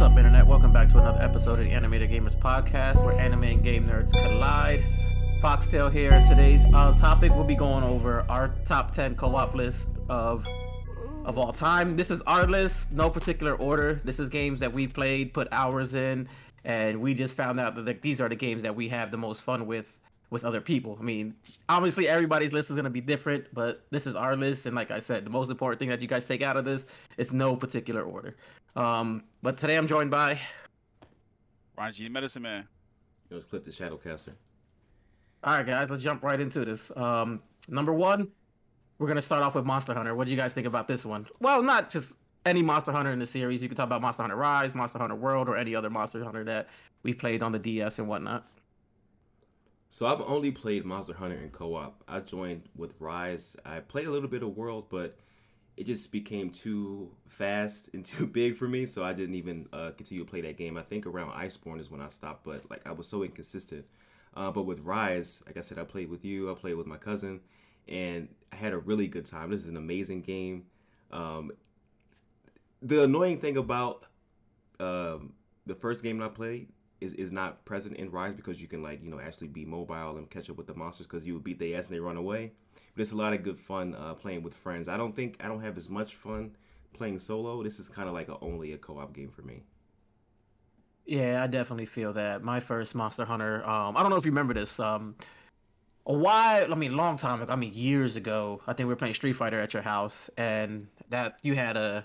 What's up, Internet? Welcome back to another episode of the Animated Gamers Podcast, where anime and game nerds collide. Foxtail here. Today's uh, topic, we'll be going over our top 10 co op list of of all time. This is our list, no particular order. This is games that we played, put hours in, and we just found out that these are the games that we have the most fun with with other people. I mean, obviously everybody's list is gonna be different, but this is our list, and like I said, the most important thing that you guys take out of this is no particular order. Um, but today I'm joined by Ron G, Medicine Man. It was Cliff the Shadowcaster. All right, guys, let's jump right into this. Um, number one, we're gonna start off with Monster Hunter. What do you guys think about this one? Well, not just any Monster Hunter in the series. You can talk about Monster Hunter Rise, Monster Hunter World, or any other Monster Hunter that we played on the DS and whatnot. So I've only played Monster Hunter in co-op. I joined with Rise. I played a little bit of World, but it just became too fast and too big for me, so I didn't even uh, continue to play that game. I think around Iceborne is when I stopped, but like I was so inconsistent. Uh, but with Rise, like I said, I played with you. I played with my cousin, and I had a really good time. This is an amazing game. Um, the annoying thing about um, the first game I played is, is not present in Rise because you can like you know actually be mobile and catch up with the monsters because you would beat their ass and they run away. But it's a lot of good fun uh, playing with friends. I don't think I don't have as much fun playing solo. This is kind of like a, only a co-op game for me. Yeah, I definitely feel that. My first Monster Hunter, um, I don't know if you remember this. Um, a while, I mean, long time ago. I mean, years ago. I think we were playing Street Fighter at your house, and that you had a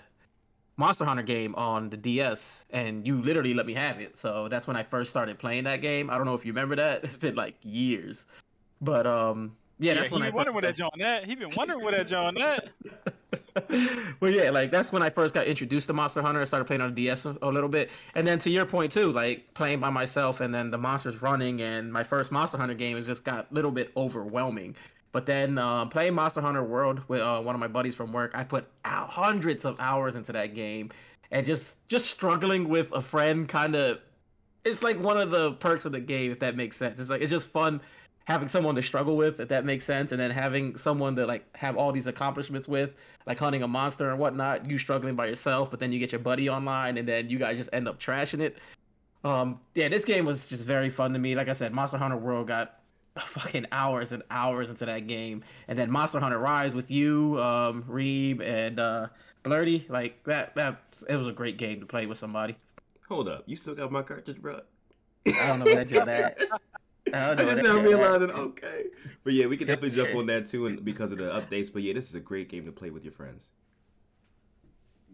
Monster Hunter game on the DS, and you literally let me have it. So that's when I first started playing that game. I don't know if you remember that. It's been like years, but um, yeah, that's when I wondering first where that John at. He been wondering where that John at. well, yeah, like that's when I first got introduced to Monster Hunter. I started playing on the DS a, a little bit, and then to your point too, like playing by myself, and then the monsters running, and my first Monster Hunter game has just got a little bit overwhelming. But then uh, playing Monster Hunter World with uh, one of my buddies from work, I put out hundreds of hours into that game, and just just struggling with a friend, kind of, it's like one of the perks of the game, if that makes sense. It's like it's just fun having someone to struggle with, if that makes sense, and then having someone to like have all these accomplishments with, like hunting a monster and whatnot. You struggling by yourself, but then you get your buddy online, and then you guys just end up trashing it. Um, yeah, this game was just very fun to me. Like I said, Monster Hunter World got fucking hours and hours into that game, and then Monster Hunter Rise with you, um, Reeb, and uh, Blurdy. Like that, that it was a great game to play with somebody. Hold up, you still got my cartridge, bro? I don't know that you're at. I, I don't know where just now realizing, okay. But yeah, we can definitely jump on that too, and because of the updates. But yeah, this is a great game to play with your friends.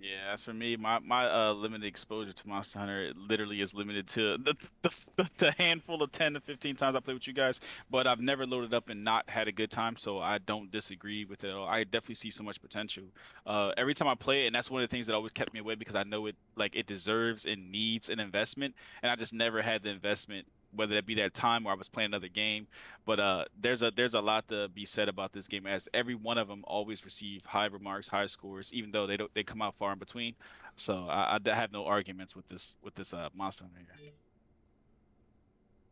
Yeah, as for me, my my uh, limited exposure to Monster Hunter it literally is limited to the, the the the handful of ten to fifteen times I play with you guys. But I've never loaded up and not had a good time, so I don't disagree with it at all. I definitely see so much potential. Uh, every time I play it, and that's one of the things that always kept me away because I know it like it deserves and needs an investment, and I just never had the investment whether that be that time or I was playing another game. But uh, there's a there's a lot to be said about this game, as every one of them always receive high remarks, high scores, even though they don't they come out far in between. So I, I have no arguments with this with this uh, Monster Here.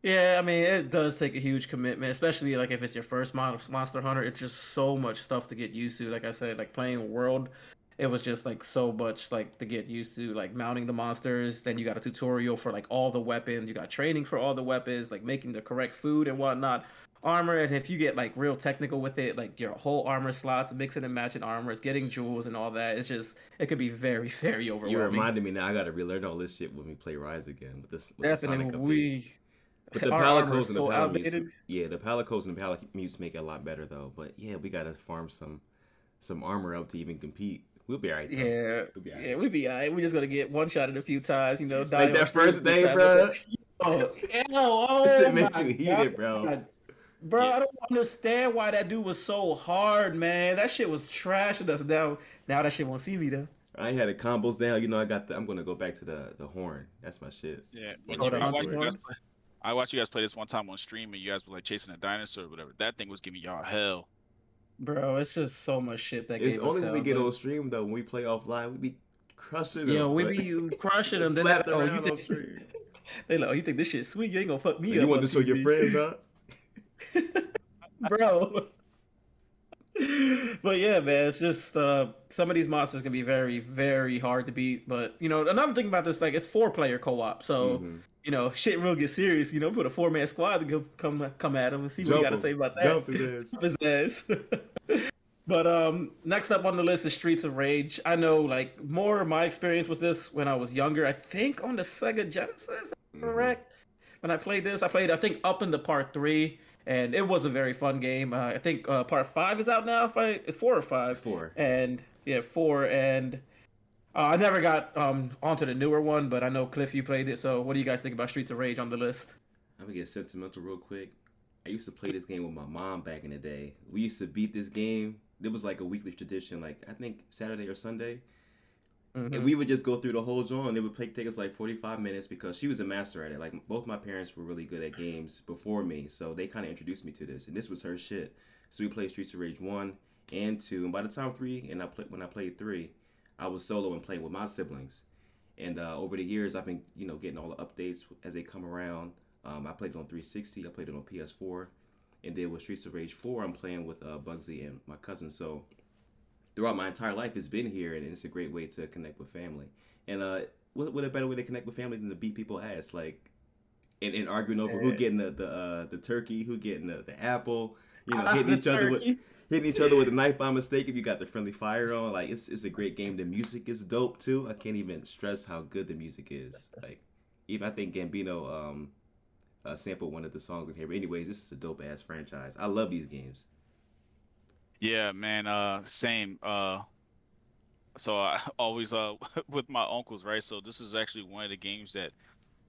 Yeah, I mean, it does take a huge commitment, especially like if it's your first Monster Hunter. It's just so much stuff to get used to. Like I said, like playing World, it was just like so much like to get used to, like mounting the monsters. Then you got a tutorial for like all the weapons. You got training for all the weapons, like making the correct food and whatnot. Armor, and if you get like real technical with it, like your whole armor slots, mixing and matching armors, getting jewels and all that, it's just it could be very, very overwhelming You reminded me now. I got to relearn all this shit when we play Rise again. With this, with the Definitely, update. we. But the Palicos and the so Palamutes, yeah, the Palicos and the Palamutes make it a lot better though. But yeah, we gotta farm some some armor up to even compete. We'll be alright. though. Yeah, We'll be alright. yeah, we be alright. We're just gonna get one shot at a few times, you know. Like that first day, bro. Oh, ew, oh That shit my make you heated, God. bro. Bro, Yeah. I don't understand why that dude was so hard, man. That shit was trashing us. Now, now that shit won't see me though. I had the combos down. You know, I got the. I'm gonna go back to the the horn. That's my shit. Yeah, You when go you- to I watched you Hunter? guys play. I watched you guys play this one time on stream, and you guys were like chasing a dinosaur or whatever. That thing was giving y'all hell. Bro, it's just so much shit that It's only when we get on stream though. When we play offline, we be crushing them. Yeah, we be crushing them. Then that, oh, you on think, stream. they like, oh, you think this shit sweet? You ain't gonna fuck me You up. You want to show your friends, huh? bro. but yeah, man, it's just uh, some of these monsters can be very, very hard to beat. But you know, another thing about this, like, it's four-player co-op, so Mhm. you know, shit will get serious. You know, put a four-man squad to go, come come at him and see what you got to say about that. Jump his ass. Jump his ass. But um, next up on the list is Streets of Rage. I know, like, more of my experience was this when I was younger. I think on the Sega Genesis, Mhm. correct. When I played this, I played I think up into part three, and it was a very fun game. Uh, I think uh, part five is out now. If I it's four or five, Four. and yeah, four and. Uh, I never got um onto the newer one, but I know Cliff, you played it. So, what do you guys think about Streets of Rage on the list? I'm gonna get sentimental real quick. I used to play this game with my mom back in the day. We used to beat this game. It was like a weekly tradition, like I think Saturday or Sunday. Mhm. And we would just go through the whole joint. It would play, take us like 45 minutes because she was a master at it. Like both my parents were really good at games before me, so they kind of introduced me to this, and this was her shit. So we played Streets of Rage one and two, and by the time three, and I played when I played three, I was solo and playing with my siblings. And uh, over the years, I've been you know getting all the updates as they come around. Um, I played it on 360. I played it on PS4, and then with Streets of Rage 4, I'm playing with uh, Bugsy and my cousin. So throughout my entire life, it's been here, and it's a great way to connect with family. And uh, what, what a better way to connect with family than to beat people ass, like, and, and arguing over who getting the the, uh, the turkey, who getting the, the apple, you know, hitting each other with hitting each other with a knife by mistake if you got the friendly fire on. Like, it's it's a great game. The music is dope too. I can't even stress how good the music is. Like, even I think Gambino um uh, sampled one of the songs in here. But anyways, this is a dope ass franchise. I love these games. Yeah, man. Uh, same. Uh, so I always uh with my uncles, right? So this is actually one of the games that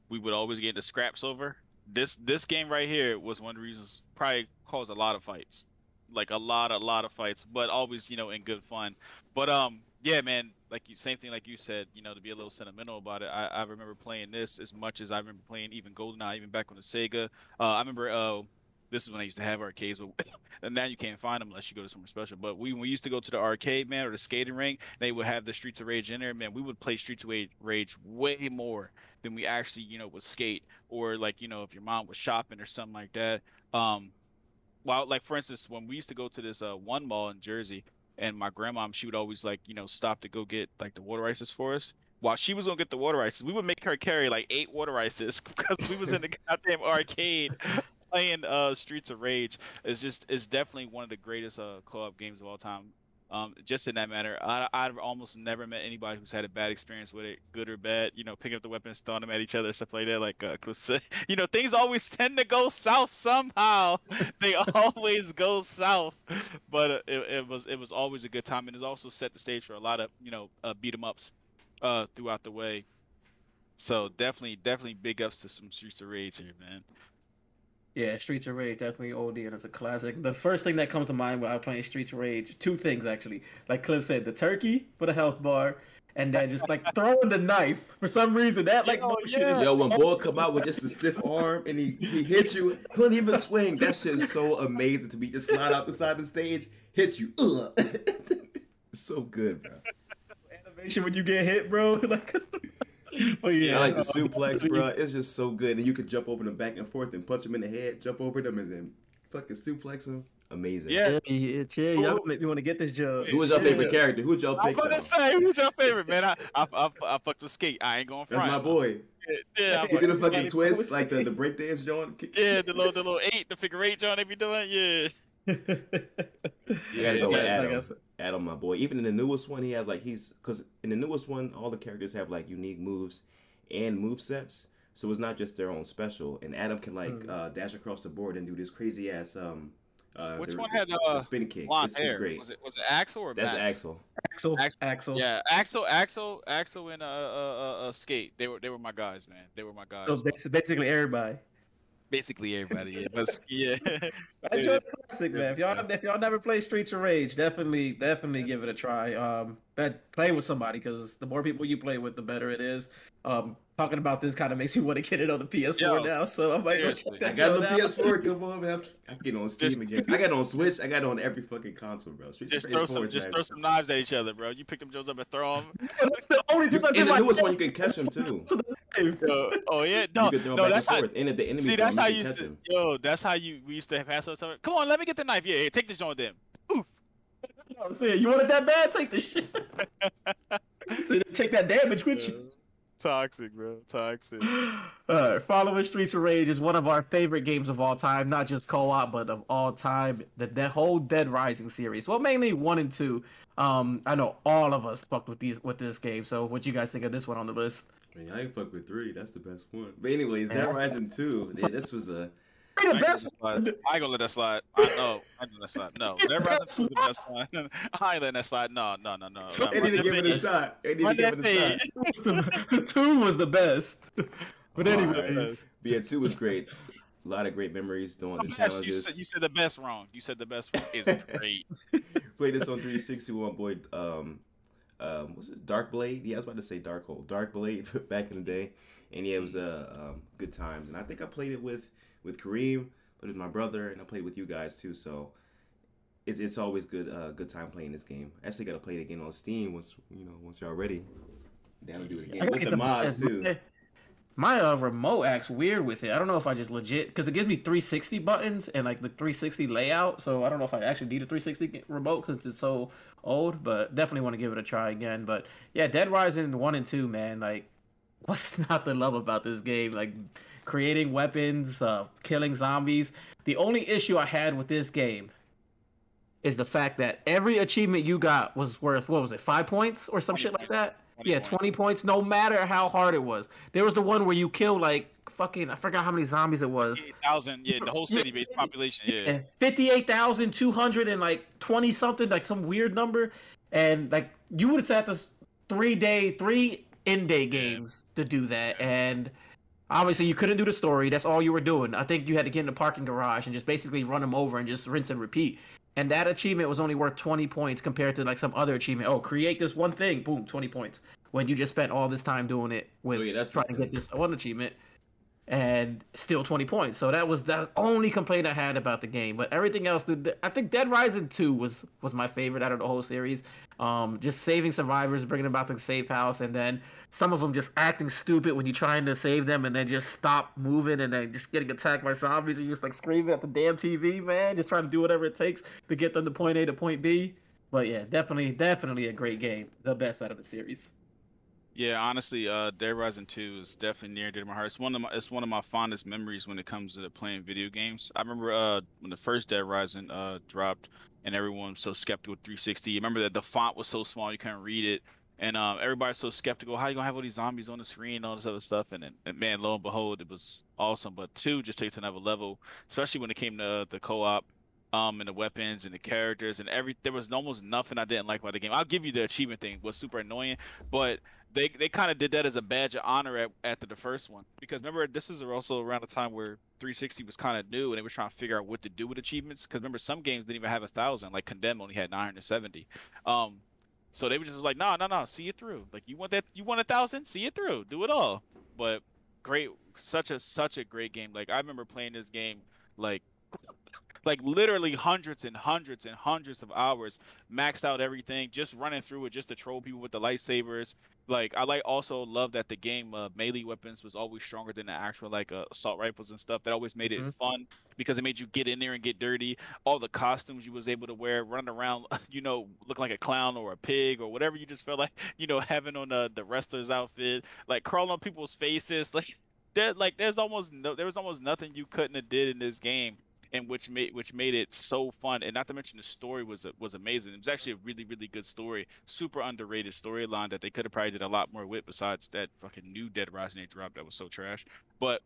we would always get into scraps over. This this game right here was one of the reasons probably caused a lot of fights, like a lot a lot of fights, but always you know in good fun. But um yeah, man, like you same thing like you said, you know to be a little sentimental about it. I, I remember playing this as much as I remember playing even GoldenEye, even back on the Sega. Uh, I remember uh this is when I used to have arcades, but and now you can't find them unless you go to somewhere special. But we, we used to go to the arcade, man, or the skating rink, they would have the Streets of Rage in there, man. We would play Streets of Rage, way more than we actually, you know, would skate or like, you know, if your mom was shopping or something like that. Um, well, like for instance, when we used to go to this uh, one mall in Jersey, and my grandma, she would always like, you know, stop to go get like the water ices for us. While she was gonna get the water ices, we would make her carry like eight water ices because we was in the goddamn arcade playing uh Streets of Rage it's just it's definitely one of the greatest uh co-op games of all time. Um, just in that matter, I I've almost never met anybody who's had a bad experience with it, good or bad. You know, picking up the weapons, throwing them at each other, stuff like that. Like uh, you know, things always tend to go south somehow. they always go south, but uh, it, it was it was always a good time, and it's also set the stage for a lot of you know uh, beat 'em ups uh throughout the way. So definitely, definitely big ups to some Streets of Rage here, man. Yeah, Streets of Rage definitely OD and it's a classic. The first thing that comes to mind when I playing Streets of Rage, two things actually. Like Cliff said, the turkey for the health bar, and then just like throwing the knife for some reason. That like Yo, motion yeah. is Yo, when Boy come out with just a stiff arm and he, he hit you, he don't even swing. That shit is so amazing to me. Just slide out the side of the stage, hit you. Ugh. so good, bro. animation when you get hit, bro. like, oh yeah, I like the uh, suplex, bro. It's just so good. And you could jump over them back and forth and punch them in the head, jump over them, and then fucking suplex them. Amazing. Yeah. Yeah, yeah, yeah, y'all make me want to get this job. Who was your favorite Yeah. character? Who'd y'all I pick, was though? gonna say, who's your favorite, man? I I, I, I fucked with Skate. I ain't going That's front. That's my boy. Yeah, I He did a fucking twist, like the, the breakdance joint. Yeah, the little the little eight, the figure eight John they be doing. Yeah. You gotta go with Yeah, Adam. Adam, my boy. Even in the newest one, he has like he's because in the newest one, all the characters have like unique moves and move sets. So it's not just their own special. And Adam can like Mm. uh, dash across the board and do this crazy ass um. Uh, Which the, one the- had, the uh, spin kick? Blonde It's, it's hair. great. Was it was it Axel or That's Max? Axel. Axel, Ax- Axel. Yeah, Axel, Axel, Axel, and uh, uh, uh, Skate. They were they were my guys, man. They were my guys. So basi- basically everybody. Basically everybody. Yeah, but yeah. I enjoy the classic, man. If y'all if y'all never play Streets of Rage, definitely definitely give it a try. Um, but play with somebody because the more people you play with, the better it is. Um, talking about this kind of makes me want to get it on the PS4 Yo, now, so I might go seriously. check I that got joint it on out. PS4. Come on, man. I get on Steam Just- again. I got it on Switch. I got it on every fucking console, bro. Streets just throw some just nice. throw some knives at each other, bro. You pick them Joes up and throw them. That's the only You, thing that's in the newest one, you can catch them too. To the knife. oh yeah, no, you no, that's and how. And if the enemy See, that's how you you can used to. him. Yo, that's how you we used to have pass over. Come on, let me get the knife. Yeah, yeah, take this joint then. Oof. I'm saying you want it that bad? Take the shit. so take that damage with you. Toxic, bro. Toxic. All right, following Streets of Rage is one of our favorite games of all time, not just co-op, but of all time. The, the whole Dead Rising series. Well, mainly one and two. Um, I know all of us fucked with these with this game. So, what you guys think of this one on the list? I mean, I ain't fuck with three. That's the best one. But anyways, Dead Rising two. Yeah, this was a. The I ain't, best. gonna let that slide. I ain't gonna let that slide. I know. I ain't gonna let that slide. No, Dead Rising 2 is the best one. I ain't letting that slide. No, no, no, no. They need to give it a shot. They need to give it a shot. the, two was the best. But anyways, Alright. But yeah, two was great. A lot of great memories doing the Best, you, challenges. said, you said the best wrong. You said the best one is great. Played this on 360 with my boy. Um, um, what's it? Dark Blade. Yeah, I was about to say Dark Hole. Dark Blade back in the day, and yeah, it was uh, um, good times. And I think I played it with with Kareem, but with my brother, and I played with you guys too. So it's it's always good uh, good time playing this game. I actually got to play it again on Steam once you know once y'all ready. Down to do it again with get the mods too. My uh, remote acts weird with it. I don't know if I just legit because it gives me 360 buttons and like the 360 layout. So I don't know if I actually need a 360 remote because it's so old. But definitely want to give it a try again. But yeah, Dead Rising one and two, man. Like, what's not to love about this game? Like, creating weapons, uh, killing zombies. The only issue I had with this game is the fact that every achievement you got was worth what was it, five points or some shit like that. 20 yeah, points. 20 points, no matter how hard it was. There was the one where you kill like fucking, I forgot how many zombies it was. 8,000, yeah, the whole city based population, yeah. And 58,200 and like 20 something, like some weird number. And like you would have had this three day, three end day games to do that. And obviously you couldn't do the story. That's all you were doing. I think you had to get in the parking garage and just basically run them over and just rinse and repeat. And that achievement was only worth 20 points compared to like some other achievement. Oh, create this one thing, boom, 20 points. When you just spent all this time doing it with Oh, yeah, that's trying to get this one achievement and still 20 points. So that was the only complaint I had about the game. But everything else, I think Dead Rising 2 was was my favorite out of the whole series. Um, just saving survivors, bringing them back to the safe house, and then some of them just acting stupid when you're trying to save them, and then just stop moving, and then just getting attacked by zombies, and just like screaming at the damn TV, man, just trying to do whatever it takes to get them to point A to point B. But yeah, definitely, definitely a great game, the best out of the series. Yeah, honestly, uh, Dead Rising 2 is definitely near and dear to my heart. It's one of my it's one of my fondest memories when it comes to playing video games. I remember uh, when the first Dead Rising uh, dropped, and everyone was so skeptical 360. Remember that the font was so small you couldn't read it, and um, everybody's so skeptical. How you gonna have all these zombies on the screen and all this other stuff? And, and man, lo and behold, it was awesome. But two just takes another level, especially when it came to the co-op. Um, and the weapons and the characters and every there was almost nothing I didn't like about the game. I'll give you the achievement thing was super annoying, but they they kind of did that as a badge of honor at, after the first one. Because remember this was also around the time where 360 was kind of new and they were trying to figure out what to do with achievements. Because remember some games didn't even have a thousand like Condemn only had 970 um so they were just like no no no see it through. Like you want that you want a thousand? See it through. Do it all. But great such a such a great game. Like I remember playing this game like like literally hundreds and hundreds and hundreds of hours maxed out everything just running through it just to troll people with the lightsabers like I like also love that the game uh, melee weapons was always stronger than the actual like uh, assault rifles and stuff. That always made it Mhm. fun because it made you get in there and get dirty. All the costumes you was able to wear, running around, you know, looking like a clown or a pig or whatever you just felt like, you know, having on the the wrestler's outfit, like crawling on people's faces, like there, like there's almost no, there was almost nothing you couldn't have did in this game and which made which made it so fun and not to mention the story was was amazing it was actually a really really good story super underrated storyline that they could have probably did a lot more with besides that fucking new dead rising they dropped that was so trash but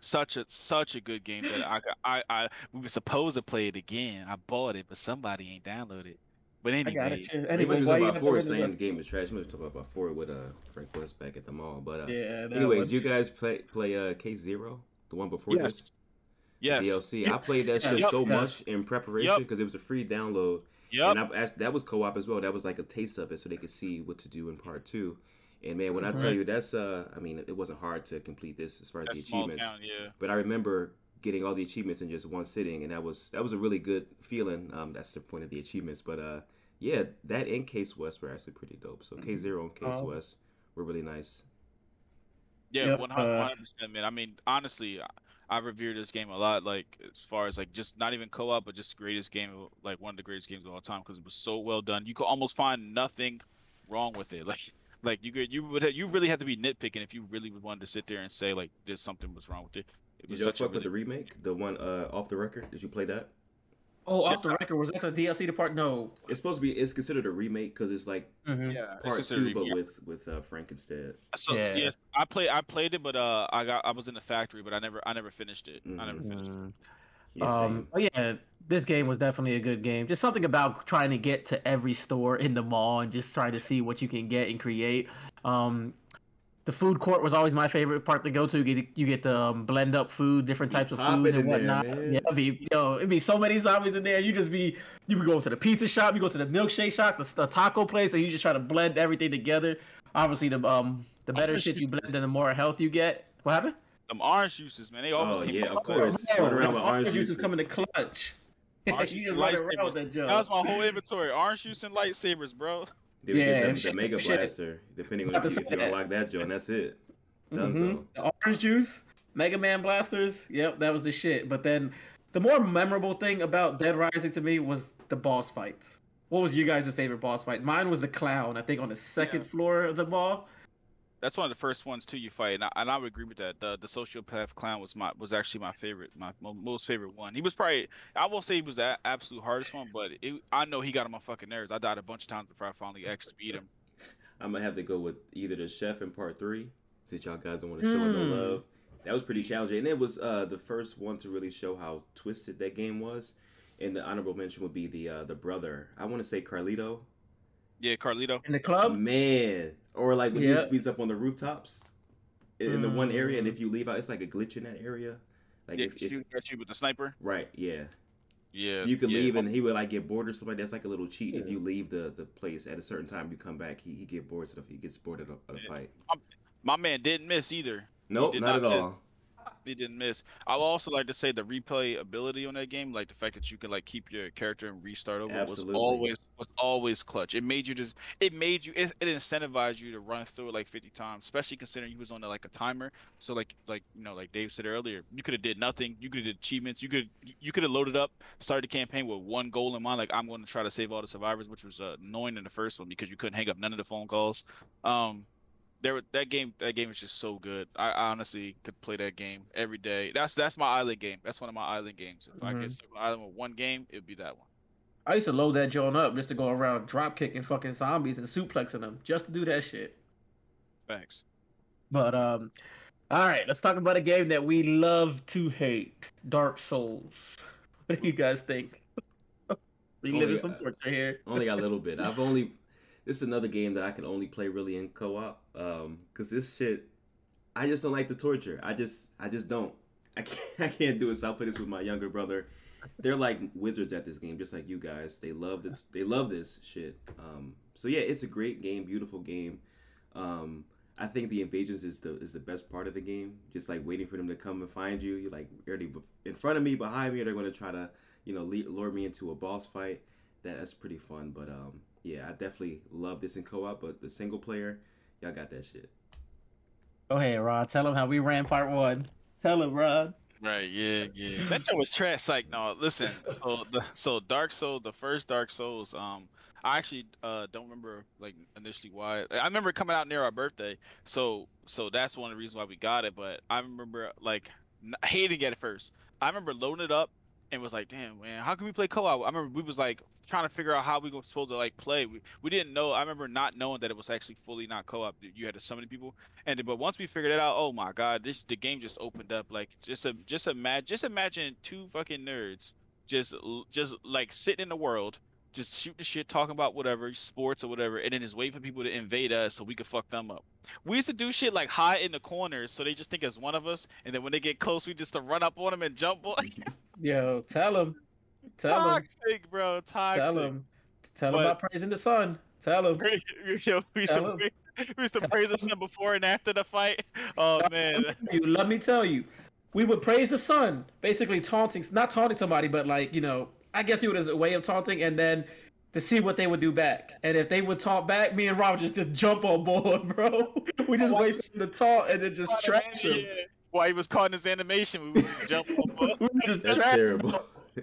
such a such a good game that I, got- I I we were supposed to play it again i bought it but somebody ain't downloaded it but anyway it. Anyway, Anyway, was why about four to saying the game is trash. We was talking about four with uh Frank West back at the mall. But uh, Yeah. anyways, one. you guys play play uh Case Zero, the one before this yes yes DLC. I played that shit Yes. so Yes. much in preparation Yep. because it was a free download. yep And I asked, that was co-op as well. That was like a taste of it, so they could see what to do in part two. And man, when I tell Right. you that's uh, I mean, it wasn't hard to complete this as far as that the small achievements. town yeah But I remember getting all the achievements in just one sitting, and that was that was a really good feeling. Um, that's the point of the achievements. But uh, yeah, that and Case West were actually pretty dope. So Case Zero and Case Oh. West were really nice. Yeah, Yep, one uh, hundred percent, man. I mean, honestly, I- revere this game a lot. Like as far as like just not even co-op, but just greatest game, of, like one of the greatest games of all time because it was so well done. You could almost find nothing wrong with it. Like like you could you would you really have to be nitpicking if you really wanted to sit there and say like there's something was wrong with it. It Did you fuck with the remake, the one uh off the record? Did you play that? Oh, off Yes, the record, was that the DLC depart? No. It's supposed to be. It's considered a remake because it's like Mhm. yeah, it's part two, but with with uh, Frank instead. So Yeah. yes, I play I played it, but uh, I got I was in the factory, but I never I never finished it. I never finished it. Mhm. Yeah, um, same. oh yeah, this game was definitely a good game. Just something about trying to get to every store in the mall and just trying to see what you can get and create. Um, the food court was always my favorite part to go to. You get, you get to um, blend up food, different types of pop foods and in there, whatnot. yeah, it'd be yo, it'd be so many zombies in there. You just be you would go to the pizza shop, you go to the milkshake shop, the, the taco place, and you just try to blend everything together. Obviously, the um the better Orange shit you blend, is- the more health you get. What happened? Them orange juices, man, they always Oh came yeah, out- of course. Oh, Run around with orange juice is juice. coming to clutch. Orange you just run lightsabers. around with that junk. That was my whole inventory. Orange juice and lightsabers, bro. They would Yeah, give them shit, the Mega shit. Blaster, depending on if you, if you that. unlock that joint. That's it. Done Mhm. The orange juice, Mega Man blasters. Yep, that was the shit. But then the more memorable thing about Dead Rising to me was the boss fights. What was you guys' favorite boss fight? Mine was the clown, I think on the second Yeah. floor of the mall. That's one of the first ones too you fight, and I, and I would agree with that. The the sociopath clown was my was actually my favorite, my mo- most favorite one. He was probably I won't say he was the absolute hardest one, but it, I know he got on my fucking nerves. I died a bunch of times before I finally actually beat him. I'm gonna have to go with either the chef in part three, since y'all guys don't want to show it no Hmm. love. That was pretty challenging, and it was uh, the first one to really show how twisted that game was. And the honorable mention would be the uh, the brother. I want to say Carlito. Yeah, Carlito. In the club? Man, or like when Yeah. he he's up on the rooftops in, in the one area, and Mm. if you leave out, it's like a glitch in that area. Like Yeah, if, if shooting at you with the sniper. right, yeah, Yeah, you can yeah. leave and he would like get bored or something. That's like a little cheat. If you leave the the place at a certain time, you come back, he, he get bored stuff. He gets bored of the, of the fight. My man didn't miss either. Nope, did not, at miss. all. He didn't miss. I would also like to say the replay ability on that game, like the fact that you could like keep your character and restart over, Absolutely. was always was always clutch. It made you just it made you it, it incentivized you to run through it like 50 times, especially considering you was on like a timer. So like like you know like Dave said earlier, you could have did nothing. You could have did achievements. You could you could have loaded up, started the campaign with one goal in mind, like I'm going to try to save all the survivors, which was uh, annoying in the first one because you couldn't hang up none of the phone calls. Um, there that game that game is just so good. I honestly could play that game every day. That's that's my island game. That's one of my island games. If I Mhm. could start my island with one game, it'd be that one. I used to load that joint up just to go around drop kicking fucking zombies and suplexing them just to do that shit. Thanks. But um, all right, let's talk about a game that we love to hate: Dark Souls. What do you guys think? Reliving Only, some torture here. Only a little bit. I've only. This is another game that I can only play really in co-op. Um, cause this shit, I just don't like the torture. I just, I just don't. I can't, I can't do it. So I'll play this with my younger brother. They're like wizards at this game, just like you guys. They love this. They love this shit. Um, so yeah, it's a great game, beautiful game. Um, I think the invasions is the is the best part of the game. Just like waiting for them to come and find you. You're like already in front of me, behind me. They're going to try to, you know, lure me into a boss fight. That, that's pretty fun. But um, yeah, I definitely love this in co-op. But the single player, y'all got that shit. Go ahead, Rod. Tell them how we ran part one. Tell them, Rod. Right. Yeah. Yeah. That joke was trash. Like no. Listen. So the so Dark Souls, the first Dark Souls. Um, I actually uh don't remember like initially why. I remember coming out near our birthday. So so that's one of the reasons why we got it. But I remember like n- hating it at first. I remember loading it up and was like, damn man, how can we play co-op? I remember we was like trying to figure out how we were supposed to like play. We, we didn't know. I remember not knowing that it was actually fully not co-op. You had to summon people, and but once we figured it out, oh my god, this the game just opened up. Like just a just imagine just imagine two fucking nerds just just like sitting in the world. Just shooting shit, talking about whatever, sports or whatever, and then just waiting for people to invade us so we could fuck them up. We used to do shit like hide in the corners so they just think it's one of us, and then when they get close, we just to run up on them and jump on. Yo, tell them. Tell toxic, bro. Toxic. Tell them. Tell But- about praising the sun. Tell them. Yo, we used to we used to praise the sun before and after the fight. Oh man, you, let me tell you, we would praise the sun, basically taunting, not taunting somebody, but like you know, I guess it was a way of taunting, and then to see what they would do back. And if they would taunt back, me and Rob just just jump on board, bro. We just wait for them to taunt and then just trash him. Yeah. while he was caught in his animation, we would just jump over. we were just That's terrible.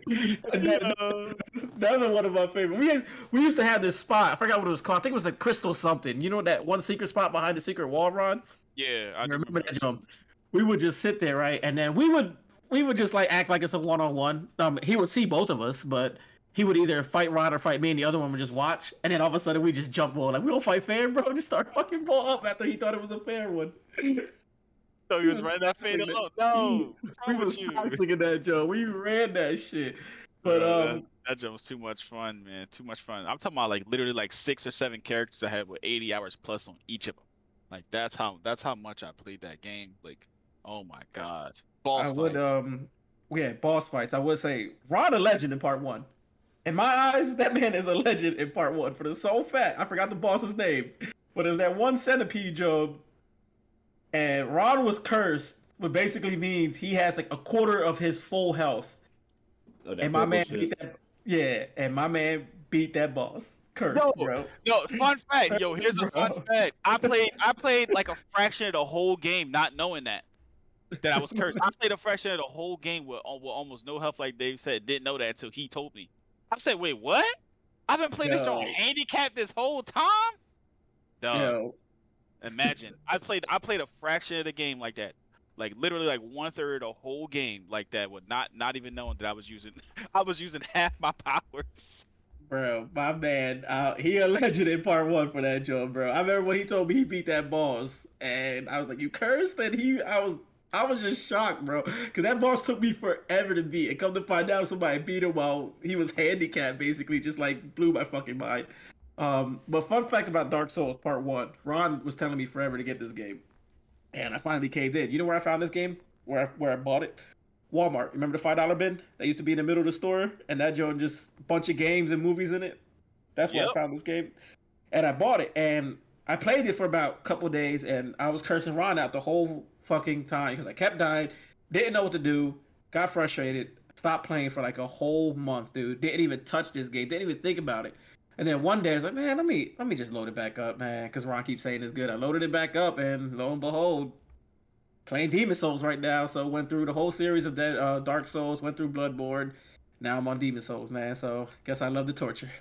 That, that was one of my favorite. We had, we used to have this spot. I forgot what it was called. I think it was the Crystal something. You know that one secret spot behind the secret wall, Ron? Yeah, I I remember that jump. We would just sit there, right, and then we would we would just like act like it's a one on one. Um, he would see both of us, but he would either fight Ron or fight me, and the other one would just watch. And then all of a sudden, we just jump ball like we don't fight fair, bro. Just start fucking ball up after he thought it was a fair one. So he was running that fade alone. No, we was you? toxic that joke. We ran that shit. But Bro, um, that, that jump was too much fun, man. Too much fun. I'm talking about like literally like six or seven characters I had with 80 hours plus on each of them. Like that's how that's how much I played that game. Like, oh my god, boss I would um yeah, boss fights. I would say Ron a legend in part one. In my eyes, that man is a legend in part one for the sole fact. I forgot the boss's name. But it was that one centipede job and Ron was cursed, which basically means he has like a quarter of his full health. Oh, that And my man shit. beat that yeah, and my man beat that boss. Cursed, No. bro. Yo, fun fact. Yo, here's a fun fact. I played I played like a fraction of the whole game, not knowing that that I was cursed. I played a fraction of the whole game with, uh, with almost no health, like Dave said. Didn't know that until he told me. I said, "Wait, what? I've been playing this Yo. on handicap this whole time." Dog, Yo, imagine I played I played a fraction of the game like that, like literally like one third of the whole game like that, with not not even knowing that I was using I was using half my powers. bro, my man, uh, he a legend in part one for that job, bro. I remember when he told me he beat that boss, and I was like, "You cursed?" And he, I was, I was just shocked, bro, because that boss took me forever to beat. And come to find out, somebody beat him while he was handicapped, basically, just like blew my fucking mind. Um, but fun fact about Dark Souls Part One, Ron was telling me forever to get this game, and I finally caved in. You know where I found this game? Where I, where I bought it? Walmart. Remember the five dollar bin that used to be in the middle of the store, and that joint just bunch of games and movies in it. That's where Yep. I found this game, and I bought it, and I played it for about a couple days, and I was cursing Ron out the whole fucking time because I kept dying, didn't know what to do, got frustrated, stopped playing for like a whole month, dude. Didn't even touch this game, didn't even think about it. And then one day I was like, man, let me let me just load it back up, man, because Ron keeps saying it's good. I loaded it back up, and lo and behold, playing Demon Souls right now. So went through the whole series of that uh, Dark Souls, went through Bloodborne. Now I'm on Demon Souls, man. So guess I love the torture.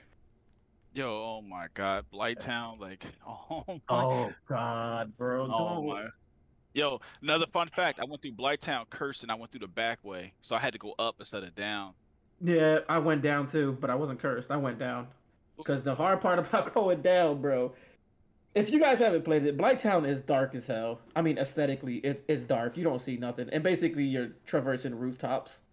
Yo, oh my God, Blighttown, like, oh my, Oh God, bro. oh don't. my. Yo, another fun fact: I went through Blighttown cursed, and I went through the back way, so I had to go up instead of down. Yeah, I went down too, but I wasn't cursed. I went down. Because the hard part about going down, bro, if you guys haven't played it, Blighttown is dark as hell. I mean, aesthetically, it, it's dark. You don't see nothing. And basically, you're traversing rooftops.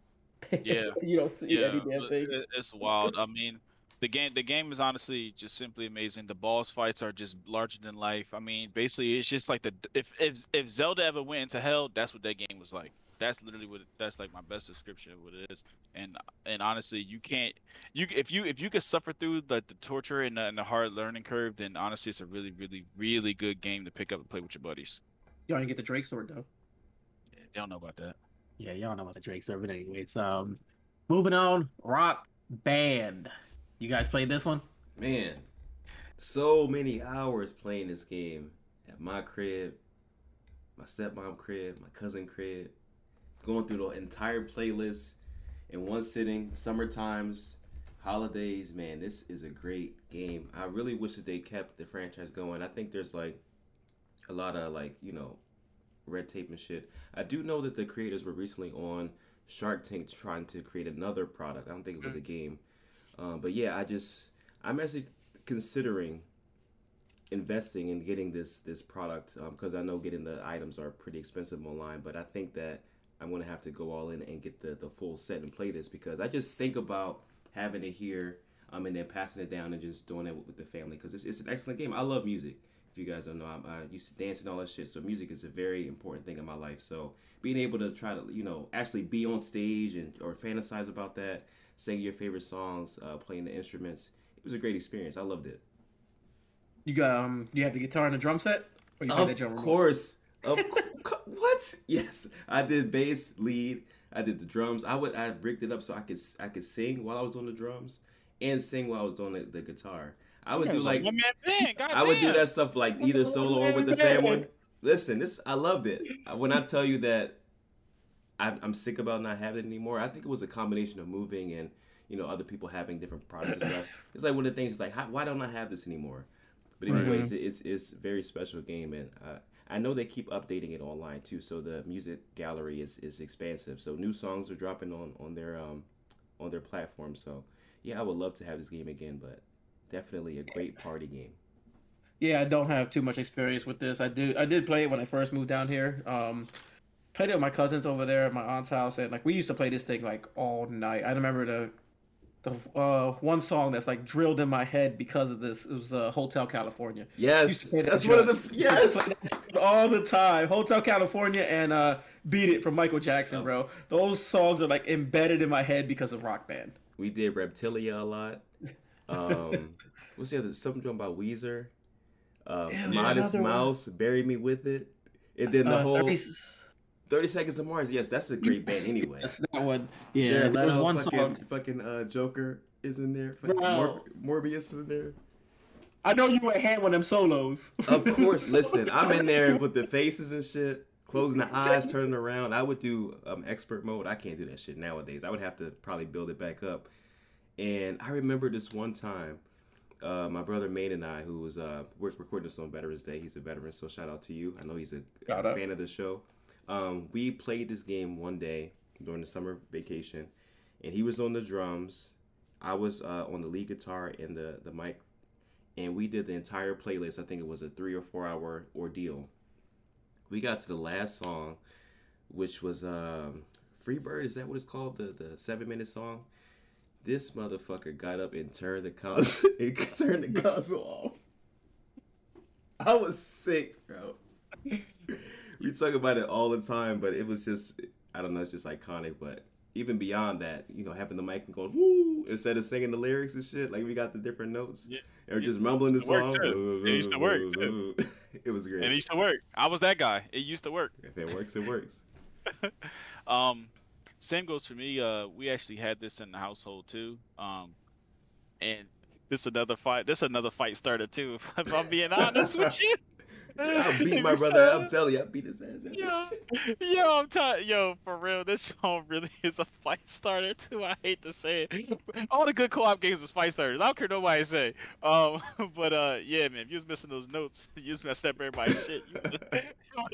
Yeah. you don't see Yeah, any damn thing. it's wild. I mean, the game the game is honestly just simply amazing. The boss fights are just larger than life. I mean, basically, it's just like the if if if Zelda ever went into hell, that's what that game was like. That's literally what that's like my best description of what it is. And and honestly, you can't you if you if you could suffer through the, the torture and the, and the hard learning curve, then honestly, it's a really really really good game to pick up and play with your buddies. Y'all didn't get the Drake sword, though. Yeah, they don't know about that. Yeah, y'all know about the Drake sword. But anyways, um, moving on. Rock Band. You guys played this one? Man, so many hours playing this game at my crib, my stepmom crib, my cousin crib, going through the entire playlist in one sitting. Summer times, holidays, man, this is a great game. I really wish that they kept the franchise going. I think there's like a lot of like you know red tape and shit. I do know that the creators were recently on Shark Tank trying to create another product. I don't think it was a game. Um, but yeah, I just I'm actually considering investing in getting this this product because I know getting the items are pretty expensive online. But I think that I'm gonna have to go all in and get the the full set and play this because I just think about having it here um, and then passing it down and just doing it with, with the family because it's, it's an excellent game. I love music. If you guys don't know, I'm, I used to dance and all that shit. So music is a very important thing in my life. So being able to try to you know actually be on stage and or fantasize about that, sing your favorite songs, uh, playing the instruments, it was a great experience. I loved it. You got um, you have the guitar and the drum set, or you that Of drum remote? course. Of what? Yes, I did bass, lead. I did the drums. I would I rigged it up so I could I could sing while I was doing the drums and sing while I was doing the, the guitar. I would do like I would do that stuff like either solo or with the family. Listen, this I loved it. When I tell you that I, I'm sick about not having it anymore. I think it was a combination of moving and you know other people having different products and stuff. It's like one of the things. It's like how, why don't I have this anymore? But anyways, it's it's a very special game, and uh, I know they keep updating it online too. So the music gallery is, is expansive. So new songs are dropping on on their um on their platform. So yeah, I would love to have this game again, but definitely a great party game. Yeah, I don't have too much experience with this. I do I did play it when I first moved down here. Um, played it with my cousins over there at my aunt's house, and like we used to play this thing like all night. I remember the the uh, one song that's like drilled in my head because of this. It was uh, Hotel California. Yes, that's one of the yes all the time. Hotel California and uh, Beat It from Michael Jackson, bro. Those songs are like embedded in my head because of Rock Band. We did Reptilia a lot. Um, what's the other? Something about Weezer. Uh, Modest Mouse, one. Bury Me With It, and then the uh, whole. 30... 30 Seconds of Mars. Yes, that's a great band anyway. that's that one. Yeah, Jared Leto, one fucking, song. fucking uh, Joker is in there. Mor- Morbius is in there. I know you were hand with them solos. of course. Listen, I'm in there with the faces and shit, closing the eyes, turning around. I would do um, expert mode. I can't do that shit nowadays. I would have to probably build it back up. And I remember this one time, uh, my brother Maine and I, who was uh, we're recording this on Veterans Day. He's a veteran, so shout out to you. I know he's a, a fan of the show. Um, we played this game one day during the summer vacation, and he was on the drums. I was uh, on the lead guitar and the the mic, and we did the entire playlist. I think it was a three or four hour ordeal. We got to the last song, which was um, "Freebird." Is that what it's called? The the seven minute song. This motherfucker got up and turned the console turned the console off. I was sick, bro we talk about it all the time, but it was just I don't know, it's just iconic. But even beyond that, you know, having the mic and going woo instead of singing the lyrics and shit, like we got the different notes. Yeah. And we're just mumbling the song. It used to work too. it was great. It used to work. I was that guy. It used to work. If it works, it works. um, same goes for me. Uh, we actually had this in the household too. Um, and this another fight. This another fight starter too. If I'm being honest with you. I beat my brother. I'm telling you, I beat his ass. Yo, yo, I'm telling yo, for real, this show really is a fight starter too. I hate to say it. All the good co-op games was fight starters. I don't care nobody say. Um, but uh, yeah, man, if you was missing those notes, you was messed up everybody's shit. You,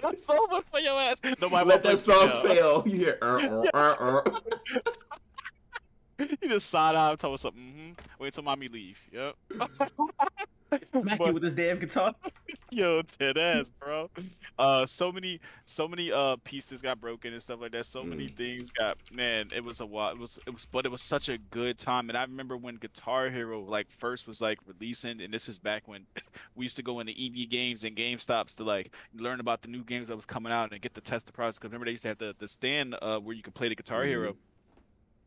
that's over for your ass. Nobody let that song fail. You hear uh, uh, uh, you just side eye told us something. Mm-hmm. Wait until mommy leave. Yep. Smack you with his damn guitar. Yo, dead ass, bro. Uh, so many, so many uh pieces got broken and stuff like that. So mm. many things got. Man, it was a while. It was, it was, but it was such a good time. And I remember when Guitar Hero like first was like releasing, and this is back when we used to go into EB Games and GameStops to like learn about the new games that was coming out and get to test the products. Because remember they used to have the the stand uh where you could play the Guitar mm. Hero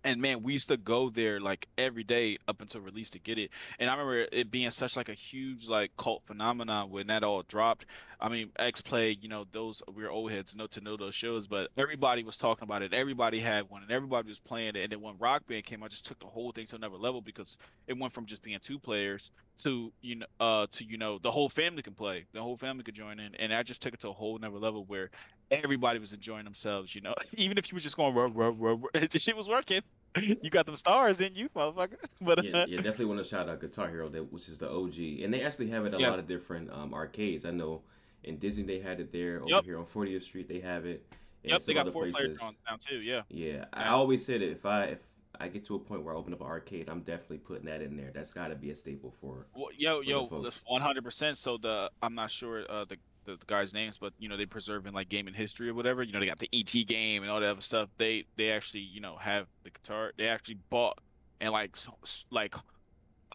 and man we used to go there like every day up until release to get it. And i remember it being such like a huge like cult phenomenon when that all dropped. I mean x play you know those we are old heads know to know those shows but everybody was talking about it. Everybody had one and everybody was playing it. And then when rock band came out just took the whole thing to another level because it went from just being two players to you know uh to you know the whole family can play. The whole family could join in. And i just took it to a whole another level where everybody was enjoying themselves you know? Even if you was just going rub, rub, rub, the shit was working. You got them stars didn't you motherfucker. But yeah, yeah definitely want to shout out guitar hero which is the og and they actually have it a lot of different um, arcades. I know in disney they had it there. Over yep. here on 40th street they have it. Yep they got four places. players now too yeah. Yeah, yeah. i always said it if i if I get to a point where I open up an arcade, I'm definitely putting that in there. That's got to be a staple for. Well, yo, for yo, one hundred percent. So the I'm not sure uh, the, the, the guys' names, but you know they preserve in like gaming history or whatever. You know they got the ET game and all that other stuff. They they actually you know have the guitar. They actually bought and like like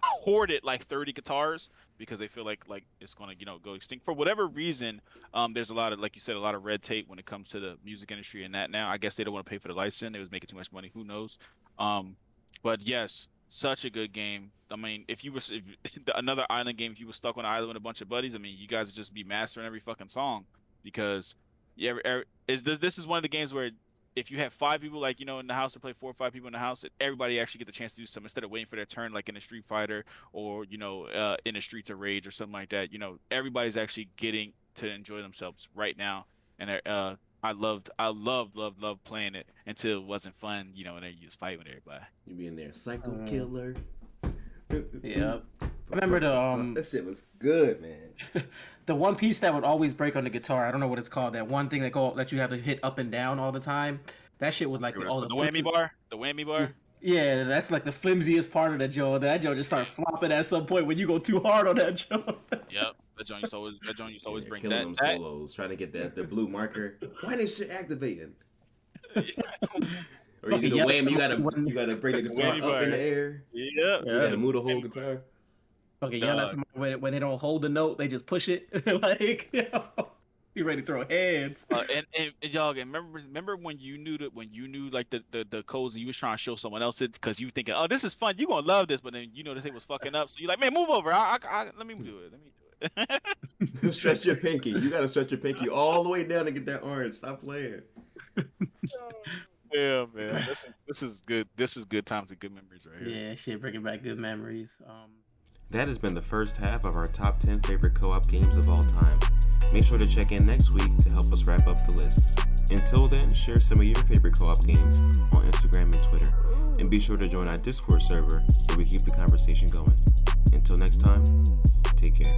hoarded like 30 guitars because they feel like like it's going to you know go extinct for whatever reason um there's a lot of like you said a lot of red tape when it comes to the music industry and that now i guess they don't want to pay for the license they was making too much money who knows um, but yes, such a good game. I mean, if you were if, another island game, if you were stuck on an island with a bunch of buddies, I mean, you guys would just be mastering every fucking song because yeah, is this, this is one of the games where if you have five people like you know in the house to play four or five people in the house, everybody actually get the chance to do something instead of waiting for their turn like in a Street Fighter or you know uh, in a Streets of Rage or something like that. You know, everybody's actually getting to enjoy themselves right now, and uh, I loved, I loved, loved, loved playing it until it wasn't fun. You know, and then you just fight with everybody. You be in there, psycho Mm. killer. Yeah. I remember the um That shit was good, man. the one piece that would always break on the guitar. I don't know what it's called. That one thing that go that you have to hit up and down all the time. That shit would like all the, the whammy bar, the whammy bar. Yeah, that's like the flimsiest part of that joint. That joint just start flopping at some point when you go too hard on that joint. Yep, that joint used to always, that joint used to always Yeah, bring killing that. them that solos, trying to get that the blue marker. Why this shit activating? Or Okay, you the yeah, wham, you gotta you gotta bring the guitar up bar. in the air. Yep. You Yeah. gotta move the whole guitar. Okay, yeah, that's when, when they don't hold the note, they just push it. like, you know, you ready to throw hands. Uh, and, and, and y'all again, remember remember when you knew that when you knew like the the, the codes and you was trying to show someone else it because you thinking oh this is fun you gonna love this but then you know this thing was fucking up so you like man move over I, I, I, let me do it let me do it stretch your pinky. You gotta stretch your pinky all the way down to get that orange. Stop playing. yeah man this is this is good this is good times and good memories right here Yeah, shit, bringing back good memories. Um, That has been the first half of our top 10 favorite co op games of all time. Make sure to check in next week to help us wrap up the list. Until then, share some of your favorite co op games on Instagram and Twitter. And be sure to join our Discord server where we keep the conversation going. Until next time, take care.